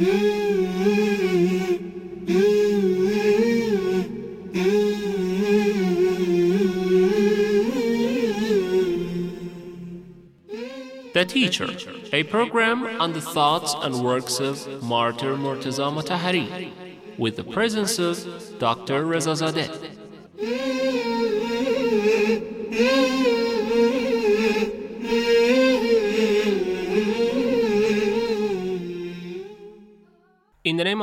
The Teacher, a program on the thoughts and works of Martyr Murtaza Mutahari, with the presence of Dr. Reza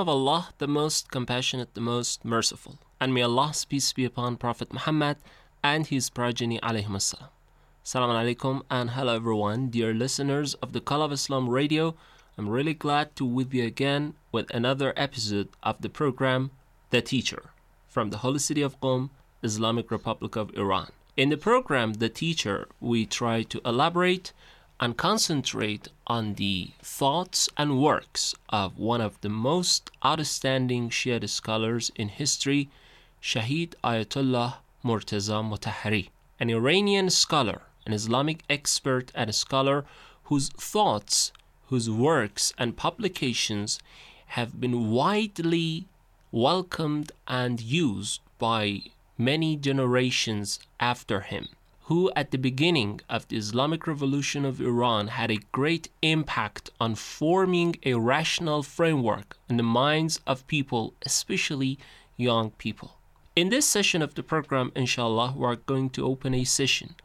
of Allah, the most compassionate, the most merciful, and may Allah's peace be upon Prophet Muhammad and his progeny alayhim. Assalamu alaikum and hello everyone, dear listeners of the Call of Islam radio. I'm really glad to with you again with another episode of the program The Teacher from the holy city of Qom, Islamic Republic of Iran. In the program The Teacher, we try to elaborate and concentrate on the thoughts and works of one of the most outstanding Shia scholars in history, Shahid Ayatollah Murtaza Mutahari, an Iranian scholar, an Islamic expert and a scholar whose thoughts, whose works and publications have been widely welcomed and used by many generations after him who at the beginning of the Islamic Revolution of Iran had a great impact on forming a rational framework in the minds of people, especially young people. In this session of the program, inshallah, we're going to open a session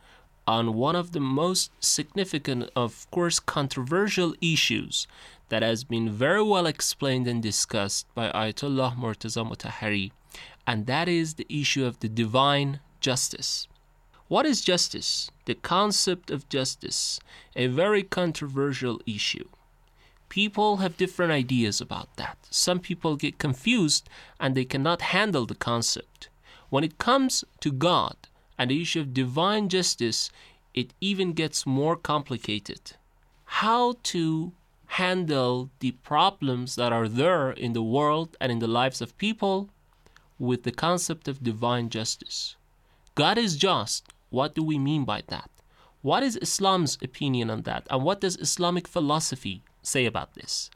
on one of the most significant, of course, controversial issues that has been very well explained and discussed by Ayatollah Murtaza Mutahari, and that is the issue of the divine justice. What is justice? The concept of justice, a very controversial issue. People have different ideas about that. Some people get confused and they cannot handle the concept. When it comes to God and the issue of divine justice, it even gets more complicated. How to handle the problems that are there in the world and in the lives of people with the concept of divine justice. God is just. What do we mean by that? What is Islam's opinion on that? And what does Islamic philosophy say about this?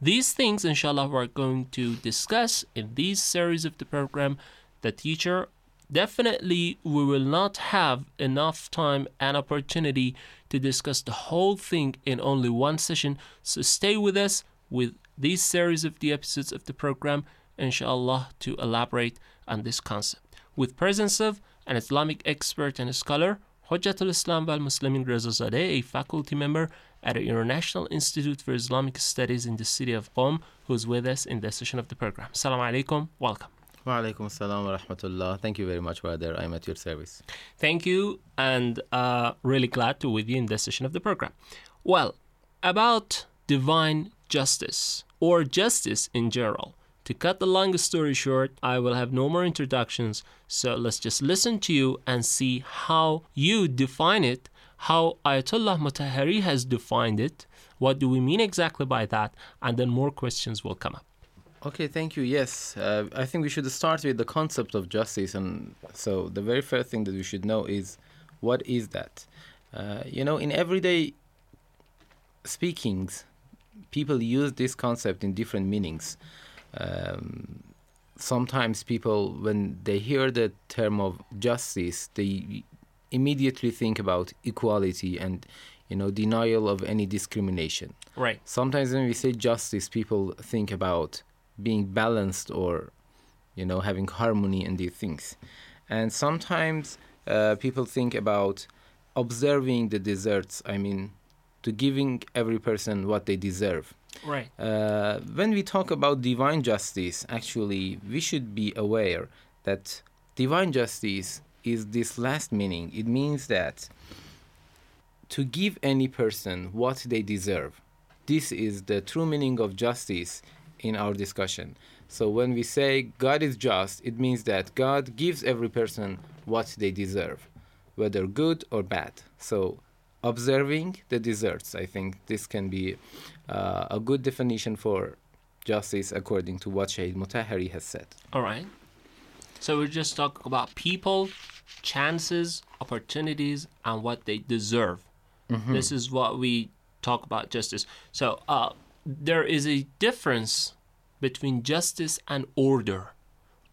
These things, inshallah, we're going to discuss in these series of the program. The teacher, definitely, we will not have enough time and opportunity to discuss the whole thing in only one session. So stay with us with these series of the episodes of the program, inshallah, to elaborate on this concept. With presence of an Islamic expert and scholar, Hujjatul Islam wal Muslimin Reza Zadeh, a faculty member at the International Institute for Islamic Studies in the city of Qom, who is with us in this session of the program. Assalamu alaikum, welcome. Wa alaikum assalam wa rahmatullah. Thank you very much, brother. I'm at your service. Thank you, and uh, really glad to be with you in this session of the program. Well, about divine justice or justice in general. To cut the long story short, I will have no more introductions, so let's just listen to you and see how you define it, how Ayatollah Mutahari has defined it, what do we mean exactly by that, and then more questions will come up. Okay, thank you. Yes, uh, I think we should start with the concept of justice. And so, the very first thing that we should know is what is that? Uh, you know, in everyday speakings, people use this concept in different meanings. Um, sometimes people, when they hear the term of justice, they immediately think about equality and you know denial of any discrimination. Right. Sometimes when we say justice, people think about being balanced or you know having harmony in these things, and sometimes uh, people think about observing the deserts. I mean, to giving every person what they deserve. Right. Uh, when we talk about divine justice, actually, we should be aware that divine justice is this last meaning. It means that to give any person what they deserve. This is the true meaning of justice in our discussion. So when we say God is just, it means that God gives every person what they deserve, whether good or bad. So observing the deserts. I think this can be uh, a good definition for justice according to what Shahid Mutahari has said. All right. So we're just talking about people, chances, opportunities, and what they deserve. This is what we talk about justice. So, uh, there is a difference between justice and order.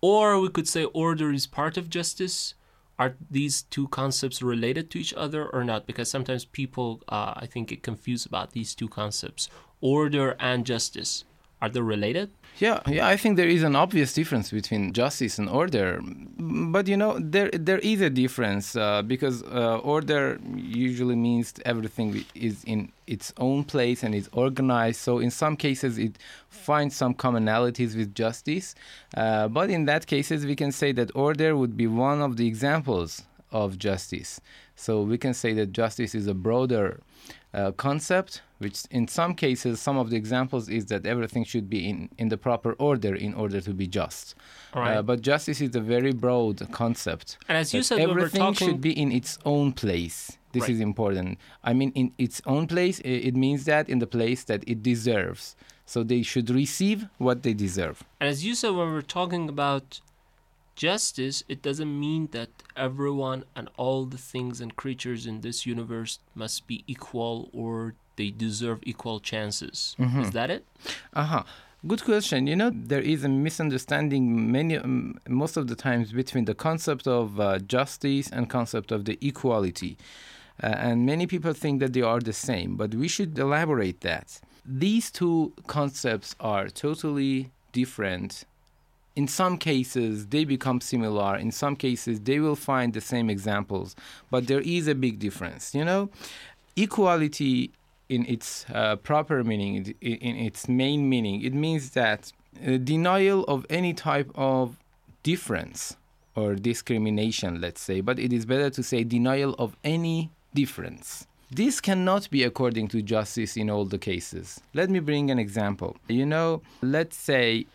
Or we could say order is part of justice. Are these two concepts related to each other or not? Because sometimes people, uh, I think, get confused about these two concepts order and justice. Are they related? Yeah, yeah, I think there is an obvious difference between justice and order, but you know there there is a difference uh, because uh, order usually means everything is in its own place and is organized. So in some cases it finds some commonalities with justice, uh, but in that cases we can say that order would be one of the examples of justice. So we can say that justice is a broader uh, concept, which in some cases, some of the examples is that everything should be in, in the proper order in order to be just. Right. Uh, but justice is a very broad concept. And as you said, when we're everything talking- should be in its own place. This Right. is important. I mean, in its own place, it means that in the place that it deserves. So they should receive what they deserve. And as you said, when we're talking about justice, it doesn't mean that everyone and all the things and creatures in this universe must be equal or they deserve equal chances. Is that it? Uh-huh. Good question. You know, there is a misunderstanding many um, most of the times between the concept of uh, justice and concept of the equality. Uh, and many people think that they are the same, but we should elaborate that. These two concepts are totally different. In some cases, they become similar. In some cases, they will find the same examples, but there is a big difference. You know, equality in its uh, proper meaning, in its main meaning, it means that uh, denial of any type of difference or discrimination, let's say, but it is better to say denial of any difference. This cannot be according to justice in all the cases. Let me bring an example. You know, let's say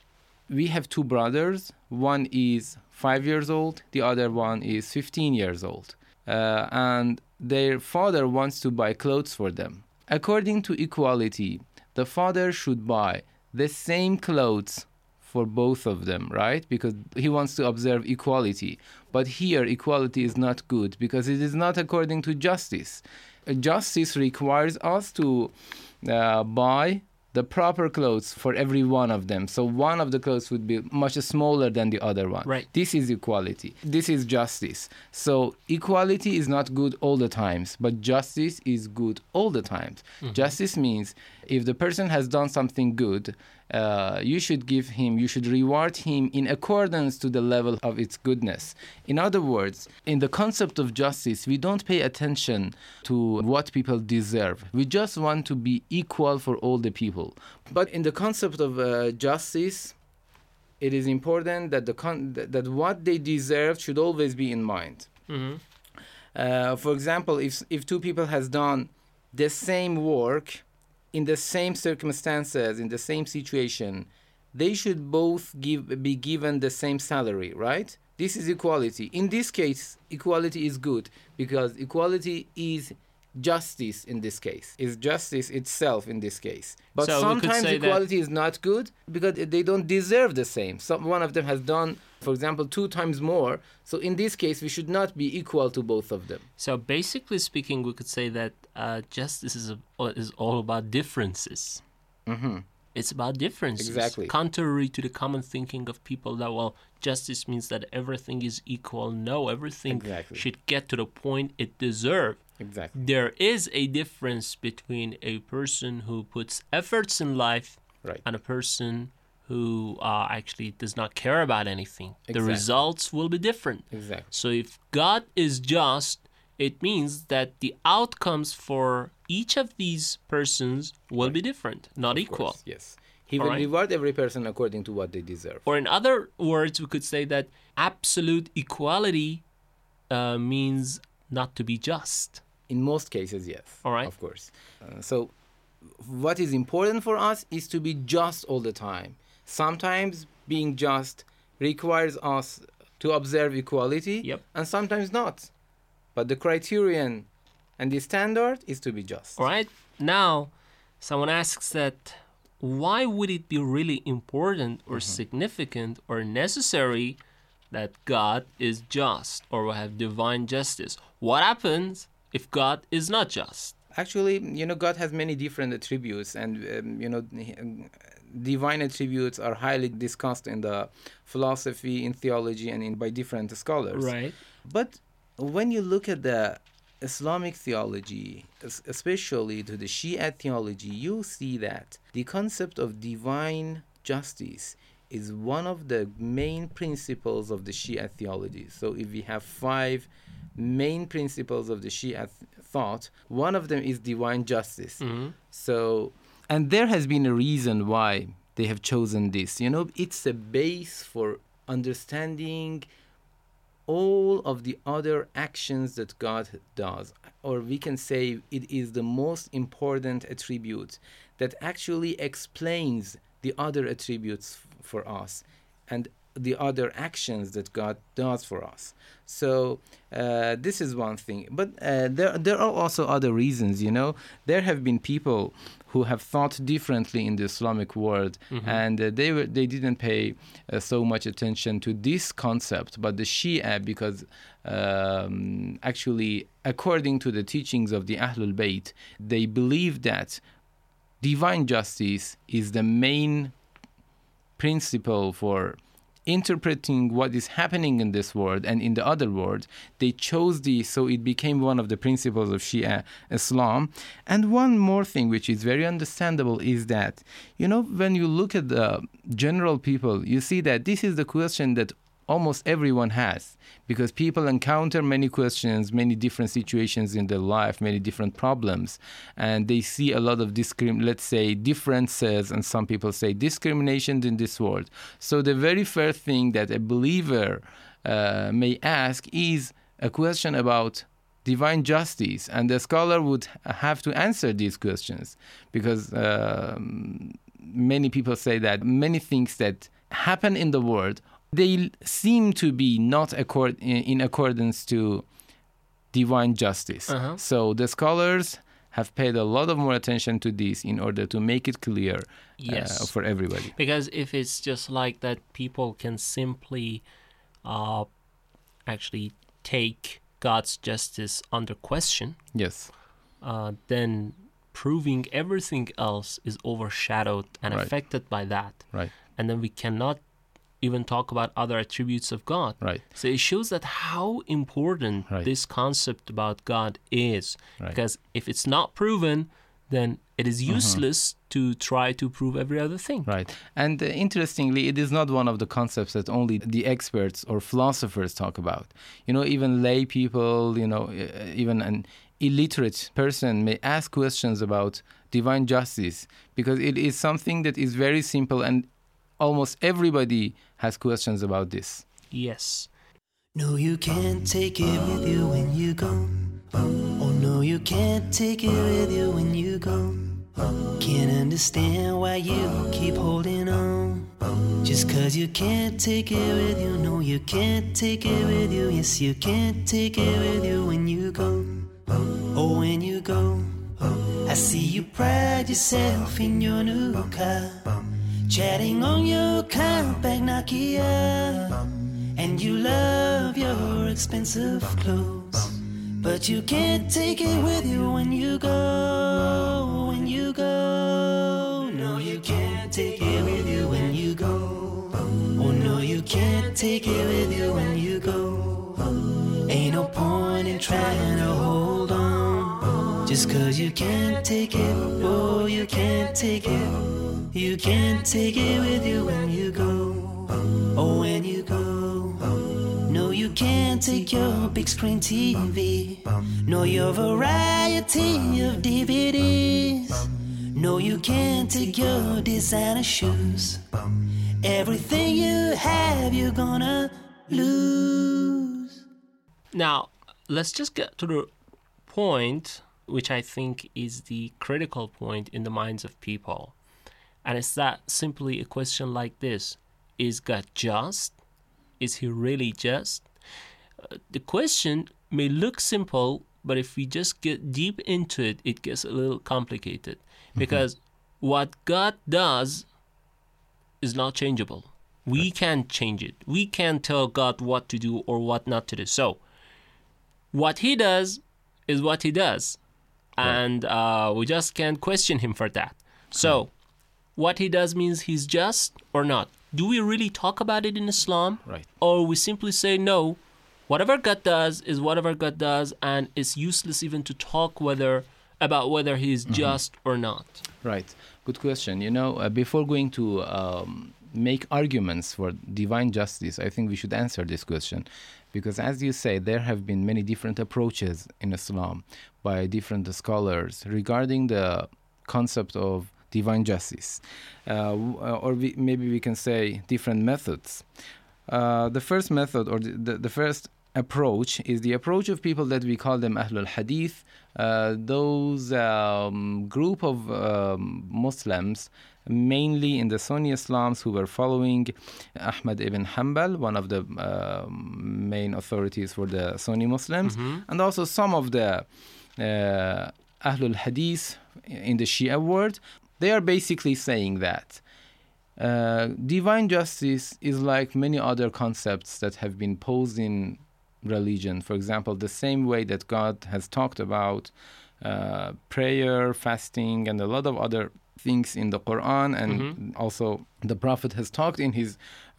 we have two brothers. One is five years old, the other one is 15 years old. Uh, and their father wants to buy clothes for them. According to equality, the father should buy the same clothes for both of them, right? Because he wants to observe equality. But here, equality is not good because it is not according to justice. Justice requires us to uh, buy the proper clothes for every one of them. So one of the clothes would be much smaller than the other one. Right. This is equality. This is justice. So equality is not good all the times, but justice is good all the times. Mm-hmm. Justice means if the person has done something good, uh, you should give him, you should reward him in accordance to the level of its goodness. In other words, in the concept of justice, we don't pay attention to what people deserve. We just want to be equal for all the people. But in the concept of uh, justice, it is important that the con- that what they deserve should always be in mind. Mm-hmm. Uh, for example, if if two people has done the same work in the same circumstances in the same situation, they should both give be given the same salary, right? This is equality. In this case, equality is good because equality is justice in this case. Is justice itself in this case. But So sometimes equality is not good because they don't deserve the same. Some one of them has done, for example, two times more. So in this case, we should not be equal to both of them. So basically speaking, we could say that uh, justice is, a, is all about differences. hmm It's about differences. Exactly. Contrary to the common thinking of people that, well, justice means that everything is equal. No, everything Exactly. should get to the point it deserves. Exactly. There is a difference between a person who puts efforts in life Right. and a person who uh, actually does not care about anything. The results will be different. Exactly. So if God is just, it means that the outcomes for each of these persons will be different, not Of equal. course, Yes. He will right. reward every person according to what they deserve. Or in other words, we could say that absolute equality uh, means not to be just. In most cases, yes. All right. Of course. Uh, so, what is important for us is to be just all the time. Sometimes being just requires us to observe equality, Yep. and sometimes not. But the criterion and the standard is to be just. All right. Now, someone asks that why would it be really important or significant or necessary that God is just or will have divine justice? What happens if God is not just? Actually, you know, God has many different attributes, and um, you know, divine attributes are highly discussed in the philosophy, in theology, and in by different scholars. Right. But when you look at the Islamic theology, especially to the Shia theology, you see that the concept of divine justice is one of the main principles of the Shia theology. So if we have five main principles of the Shia th- thought, one of them is divine justice. Mhm. So, and there has been a reason why they have chosen this. You know, it's a base for understanding all of the other actions that God does. Or we can say it is the most important attribute that actually explains the other attributes f- for us and the other actions that God does for us. So uh, this is one thing, but uh, there there are also other reasons. You know, there have been people who have thought differently in the Islamic world, and uh, they were they didn't pay uh, so much attention to this concept. But the Shia, because um, actually, according to the teachings of the Ahlul Bayt, they believe that divine justice is the main principle for interpreting what is happening in this world and in the other world. They chose this, so it became one of the principles of Shia Islam. And one more thing, which is very understandable, is that, you know, when you look at the general people, you see that this is the question that almost everyone has because people encounter many questions many different situations in their life many different problems and they see a lot of discrim let's say differences and some people say discrimination in this world. So the very first thing that a believer uh, may ask is a question about divine justice and the scholar would have to answer these questions because um, many people say that many things that happen in the world they seem to be not accord in accordance to divine justice. Uh-huh. So the scholars have paid a lot of more attention to this in order to make it clear uh, for everybody. Because if it's just like that, people can simply uh, actually take God's justice under question, Yes, uh, then proving everything else is overshadowed and Right. affected by that. right, And then we cannot even talk about other attributes of God. right, So it shows that how important Right. this concept about God is. Right. Because if it's not proven, then it is useless to try to prove every other thing. right. And uh, interestingly, it is not one of the concepts that only the experts or philosophers talk about. You know, even lay people, you know, uh, even an illiterate person may ask questions about divine justice because it is something that is very simple and almost everybody has questions about this. Yes. No, you can't take it with you when you go. Oh, no, you can't take it with you when you go. Can't understand why you keep holding on. Just cause you can't take it with you. No, you can't take it with you. Yes, you can't take it with you when you go. Oh, when you go. I see you pride yourself in your new car. Chatting on your compact Nokia. And you love your expensive clothes. But you can't take it with you when you go. When you go. No, you can't take it with you when you go. Oh, no, you can't take it with you when you go. Ain't no point in trying to hold on. Just cause you can't take it. Oh, you can't take it. You can't take it with you when you go. Oh, when you go. No, you can't take your big screen TV. Nor your variety of DVDs. No, you can't take your designer shoes. Everything you have, you're gonna lose. Now, let's just get to the point, which I think is the critical point in the minds of people. And it's that simply a question like this Is God just? Is he really just? Uh, the question may look simple, but if we just get deep into it, it gets a little complicated. Because what God does is not changeable. We can't change it. We can't tell God what to do or what not to do. So, what he does is what he does. and uh, we just can't question him for that. So, what he does means he's just or not. Do we really talk about it in Islam? Right. Or we simply say no, whatever God does is whatever God does, and it's useless even to talk whether about whether he is just or not. Right. Good question. You know, uh, before going to um, make arguments for divine justice, I think we should answer this question. Because, as you say, there have been many different approaches in Islam by different scholars regarding the concept of divine justice. Uh, uh, or we, maybe we can say different methods. Uh, the first method, or the, the, first approach, is the approach of people that we call them Ahlul Hadith, uh, those um, group of um, Muslims, mainly in the Sunni Islams, who were following Ahmad ibn Hanbal, one of the um main authorities for the Sunni Muslims, and also some of the uh, Ahlul Hadith in the Shia world. They are basically saying that uh, divine justice is like many other concepts that have been posed in religion. For example, the same way that God has talked about uh, prayer, fasting, and a lot of other things in the Quran, and also the Prophet has talked in his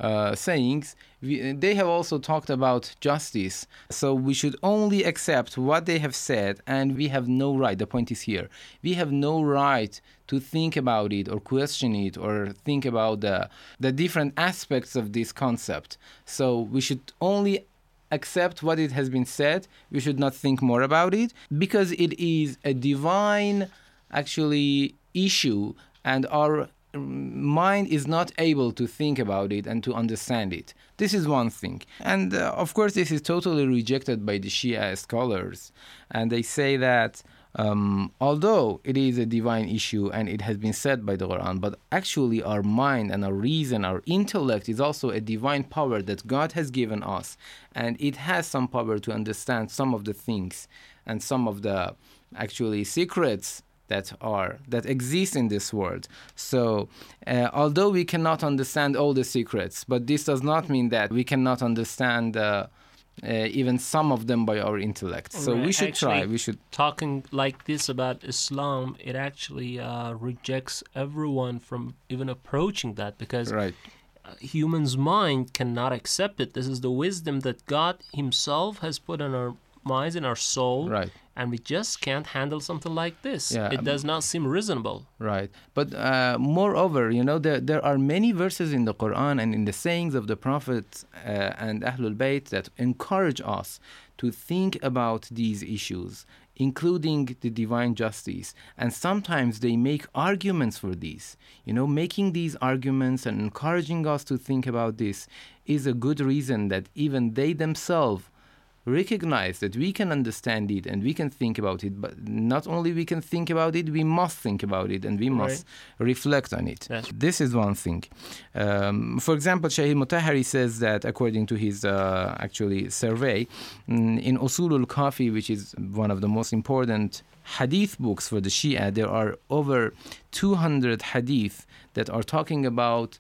uh, sayings. We, they have also talked about justice. So we should only accept what they have said, and we have no right. The point is here: we have no right to think about it or question it or think about the the different aspects of this concept. So we should only accept what it has been said. We should not think more about it because it is a divine, actually, issue, and our mind is not able to think about it and to understand it. This is one thing. And uh, of course, this is totally rejected by the Shia scholars. And they say that um, although it is a divine issue and it has been said by the Quran, but actually our mind and our reason, our intellect is also a divine power that God has given us. And it has some power to understand some of the things and some of the actually secrets that are that exist in this world so uh, although we cannot understand all the secrets but this does not mean that we cannot understand uh, uh, even some of them by our intellect so we Right. should try we should Talking like this about Islam, it actually uh, rejects everyone from even approaching that because right human's mind cannot accept it. This is the wisdom that God Himself has put in our minds, in our soul, right and we just can't handle something like this. Yeah, it um, does not seem reasonable. Right. But uh, moreover, you know, there, there are many verses in the Quran and in the sayings of the Prophet uh, and Ahlul Bayt that encourage us to think about these issues, including the divine justice. And sometimes they make arguments for these. You know, making these arguments and encouraging us to think about this is a good reason that even they themselves recognize that we can understand it and we can think about it but not only we can think about it we must think about it and we must reflect on it. That's- this is one thing. Um, for example Shahid Mutahari says that according to his uh, actually survey mm, in Usulul Kafi which is one of the most important hadith books for the Shia there are over 200 hadith that are talking about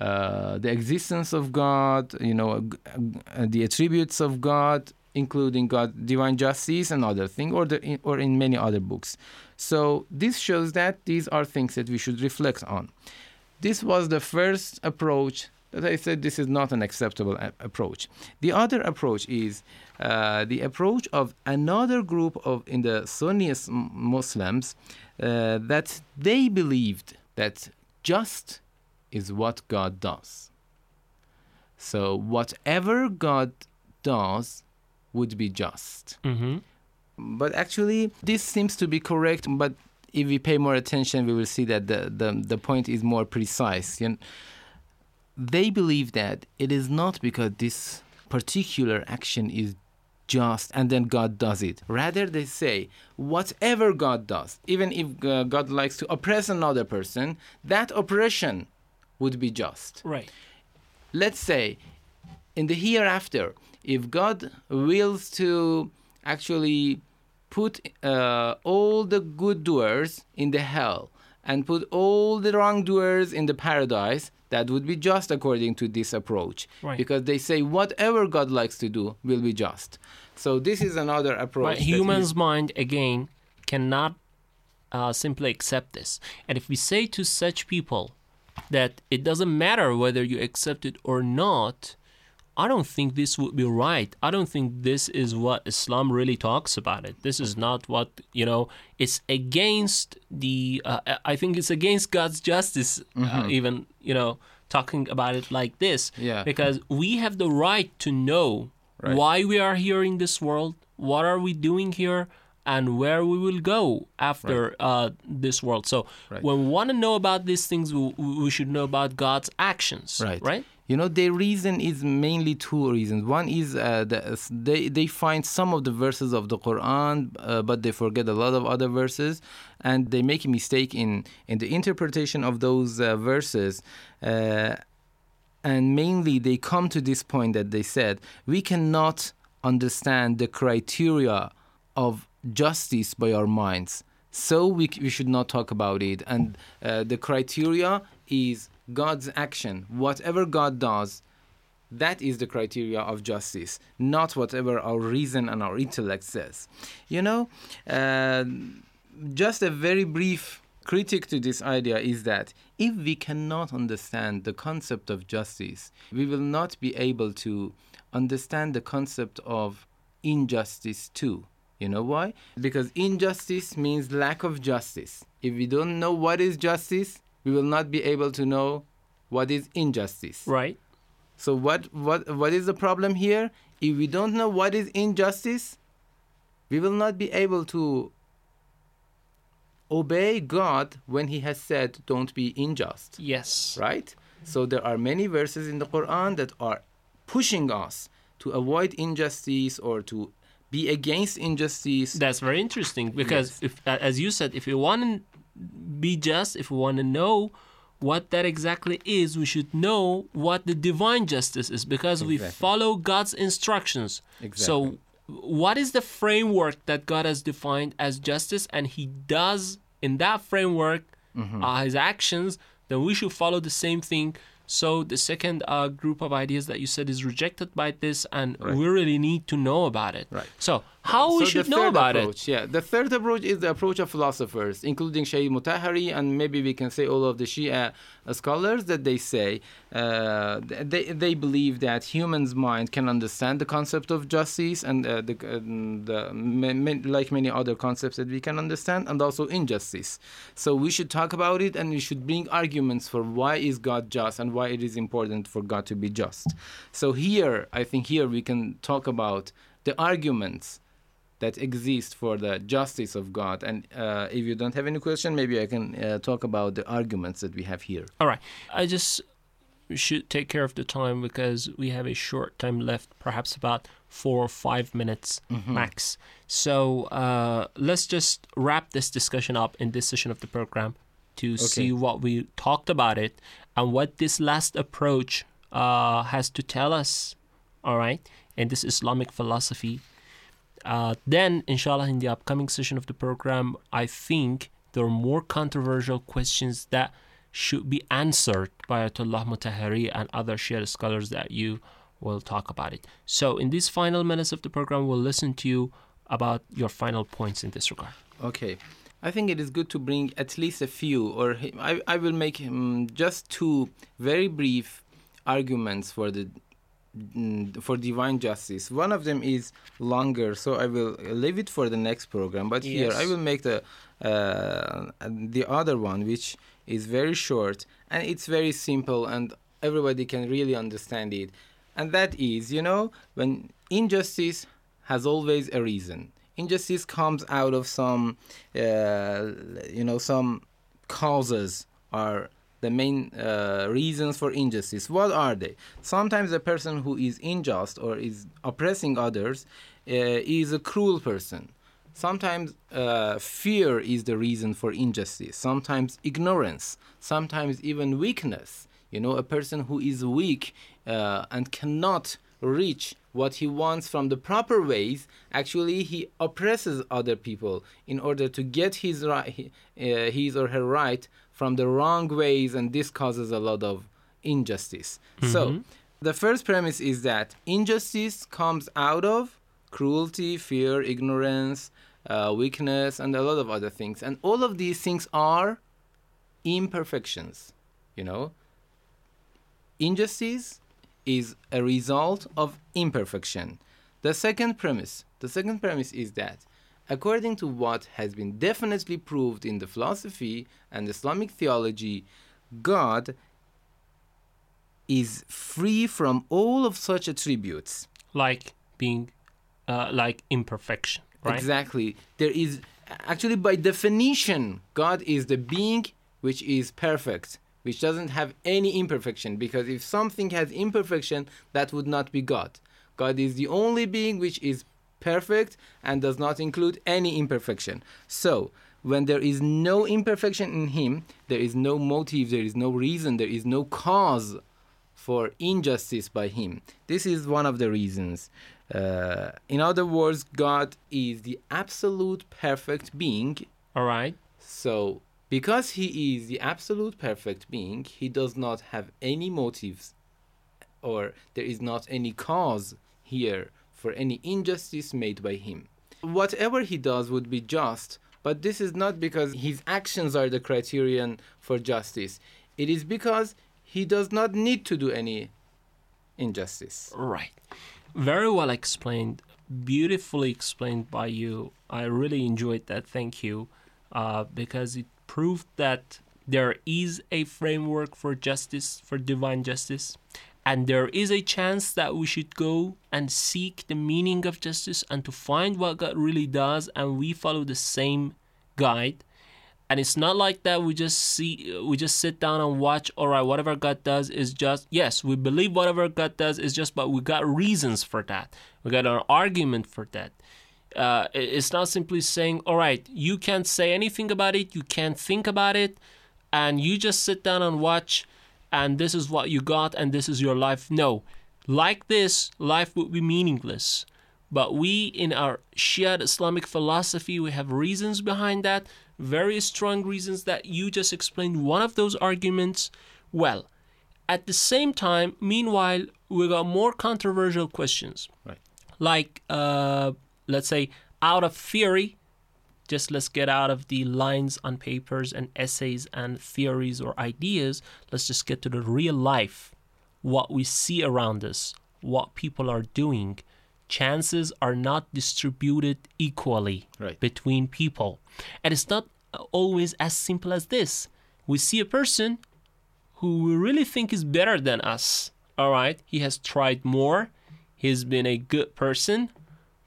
uh, the existence of God, you know, uh, the attributes of God, including God, divine justice, and other thing, or the in, or in many other books. So this shows that these are things that we should reflect on. This was the first approach that I said this is not an acceptable a- approach. The other approach is uh, the approach of another group of in the Sunni Muslims uh, that they believed that just is what God does. So whatever God does would be just. Mm-hmm. But actually, this seems to be correct. But if we pay more attention, we will see that the, the, the point is more precise. You know, they believe that it is not because this particular action is just and then God does it. Rather, they say, whatever God does, even if uh, God likes to oppress another person, that oppression would be just Right. let's say in the hereafter if god wills to actually put uh, all the good doers in the hell and put all the wrongdoers in the paradise that would be just according to this approach Right. because they say whatever god likes to do will be just so this is another approach But Human's mind again cannot uh, simply accept this. And if we say to such people that it doesn't matter whether you accept it or not, I don't think this would be right. I don't think this is what Islam really talks about it. This is not what, you know, it's against the, uh, I think it's against God's justice, uh, even, you know, talking about it like this. Yeah. Because we have the right to know Right. why we are here in this world, what are we doing here, and where we will go after uh, this world. So Right. when we want to know about these things, we, we should know about God's actions. Right. Right. You know, the reason is mainly two reasons. One is uh, the, they they find some of the verses of the Quran, uh, but they forget a lot of other verses, and they make a mistake in in the interpretation of those uh, verses. Uh, and mainly, they come to this point that they said we cannot understand the criteria of justice by our minds. So we, we should not talk about it. And uh, the criteria is God's action. Whatever God does, that is the criteria of justice, not whatever our reason and our intellect says. You know, uh, just a very brief critic to this idea is that if we cannot understand the concept of justice, we will not be able to understand the concept of injustice too. You know why? Because injustice means lack of justice. If we don't know what is justice, we will not be able to know what is injustice. Right. So what what what is the problem here? If we don't know what is injustice, we will not be able to obey God when he has said don't be unjust, Yes. right? So there are many verses in the Quran that are pushing us to avoid injustice or to be against injustice. That's very interesting because Yes. if, as you said, if we want to be just, if we want to know what that exactly is, we should know what the divine justice is because we follow God's instructions. Exactly. So, what is the framework that God has defined as justice, and He does in that framework Mm-hmm. uh, His actions? Then we should follow the same thing. So the second uh, group of ideas that you said is rejected by this, and Right. we really need to know about it. Right. So how we So should know about it? approach, Yeah, the third approach is the approach of philosophers, including Shaykh Mutahari, and maybe we can say all of the Shia uh, scholars that they say uh, they they believe that humans' mind can understand the concept of justice and uh, the, uh, the ma- ma- like many other concepts that we can understand, and also injustice. So we should talk about it, and we should bring arguments for why is God just and why it is important for God to be just. So here, I think here we can talk about the arguments that exist for the justice of God. And uh, if you don't have any question, maybe I can uh, talk about the arguments that we have here. All right. I just should take care of the time because we have a short time left, perhaps about four or five minutes max. So uh, let's just wrap this discussion up in this session of the program to see what we talked about it and what this last approach uh, has to tell us. All right. In this Islamic philosophy. Uh, then, inshallah, in the upcoming session of the program, I think there are more controversial questions that should be answered by Ayatollah Mutahari and other Shia scholars that you will talk about it. So, in these final minutes of the program, we'll listen to you about your final points in this regard. Okay. I think it is good to bring at least a few, or I, I will make um, just two very brief arguments for the for divine justice. One of them is longer, so I will leave it for the next program. But here I will make the uh, the other one, which is very short and it's very simple, and everybody can really understand it. And that is, you know, when injustice has always a reason. Injustice comes out of some, uh, you know, some causes are the main uh, reasons for injustice. What are they? Sometimes a person who is unjust or is oppressing others uh, is a cruel person. Sometimes uh, fear is the reason for injustice. Sometimes ignorance. Sometimes even weakness. You know, a person who is weak uh, and cannot reach what he wants from the proper ways, actually he oppresses other people in order to get his right, uh, his or her right from the wrong ways, and this causes a lot of injustice. So, the first premise is that injustice comes out of cruelty, fear, ignorance, uh, weakness, and a lot of other things. And all of these things are imperfections. You know, injustice is a result of imperfection. The second premise, the second premise is that according to what has been definitely proved in the philosophy and Islamic theology, God is free from all of such attributes. Like being, uh, like imperfection, right? Exactly. There is actually, by definition, God is the being which is perfect, which doesn't have any imperfection. Because if something has imperfection, that would not be God. God is the only being which is perfect and does not include any imperfection. So, when there is no imperfection in him, there is no motive, there is no reason, there is no cause for injustice by him. This is one of the reasons. Uh, in other words, God is the absolute perfect being. All right. So, because he is the absolute perfect being, he does not have any motives or there is not any cause here for any injustice made by him. Whatever he does would be just, but this is not because his actions are the criterion for justice. It is because he does not need to do any injustice. Right. Very well explained. Beautifully explained by you. I really enjoyed that. Thank you. Uh, because it proved that there is a framework for justice, for divine justice, and there is a chance that we should go and seek the meaning of justice and to find what God really does, and we follow the same guide. And it's not like that we just see we just sit down and watch, all right, whatever God does is just yes, we believe whatever God does is just but we got reasons for that. We got an argument for that. Uh, it's not simply saying, all right, you can't say anything about it, you can't think about it, and you just sit down and watch, and this is what you got, and this is your life. No, like this, life would be meaningless. But we, in our Shia Islamic philosophy, we have reasons behind that, very strong reasons that you just explained one of those arguments well. At the same time, meanwhile, we got more controversial questions. Right. Like, uh, let's say, out of theory, just let's get out of the lines on papers and essays and theories or ideas. Let's just get to the real life, what we see around us, what people are doing. Chances are not distributed equally Right. between people. And it's not always as simple as this. We see a person who we really think is better than us. All right, he has tried more, he's been a good person,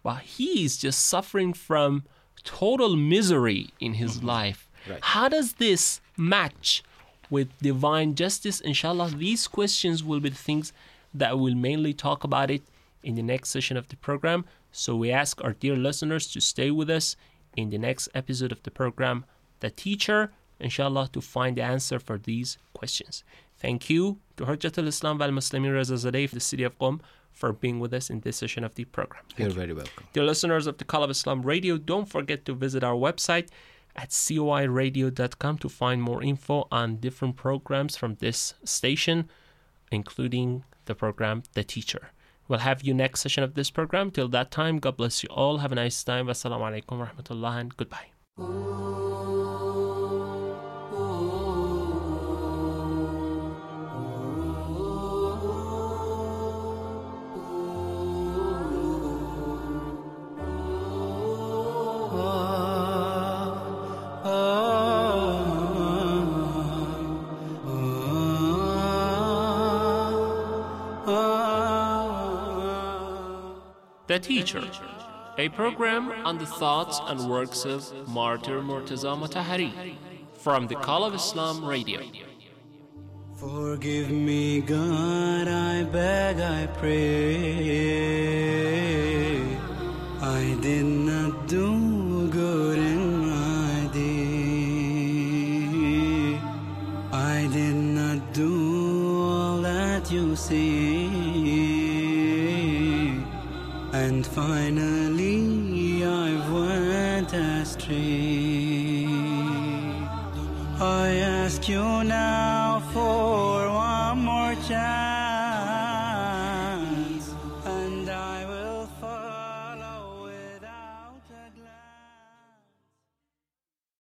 but he is just suffering from total misery in his mm-hmm. life. Right. How does this match with divine justice? Inshallah, these questions will be the things that we'll mainly talk about it in the next session of the program. So we ask our dear listeners to stay with us in the next episode of the program, The Teacher, inshallah, to find the answer for these questions. Thank you to Hujjatul Islam wal Muslimin Reza Zadeh the city of Qom for being with us in this session of the program. You're very welcome. Dear listeners of the Call of Islam Radio, don't forget to visit our website at coiradio.com to find more info on different programs from this station, including the program The Teacher. We'll have you next session of this program. Till that time, God bless you all. Have a nice time. Wassalamu alaikum wa rahmatullah and goodbye. The Teacher, a program on the thoughts and works of Martyr Murtaza Mutahari from the Call of Islam Radio. Forgive me, God, I beg, I pray. I did not do good in my day. I did not do all that you see. And finally, I went astray. I ask you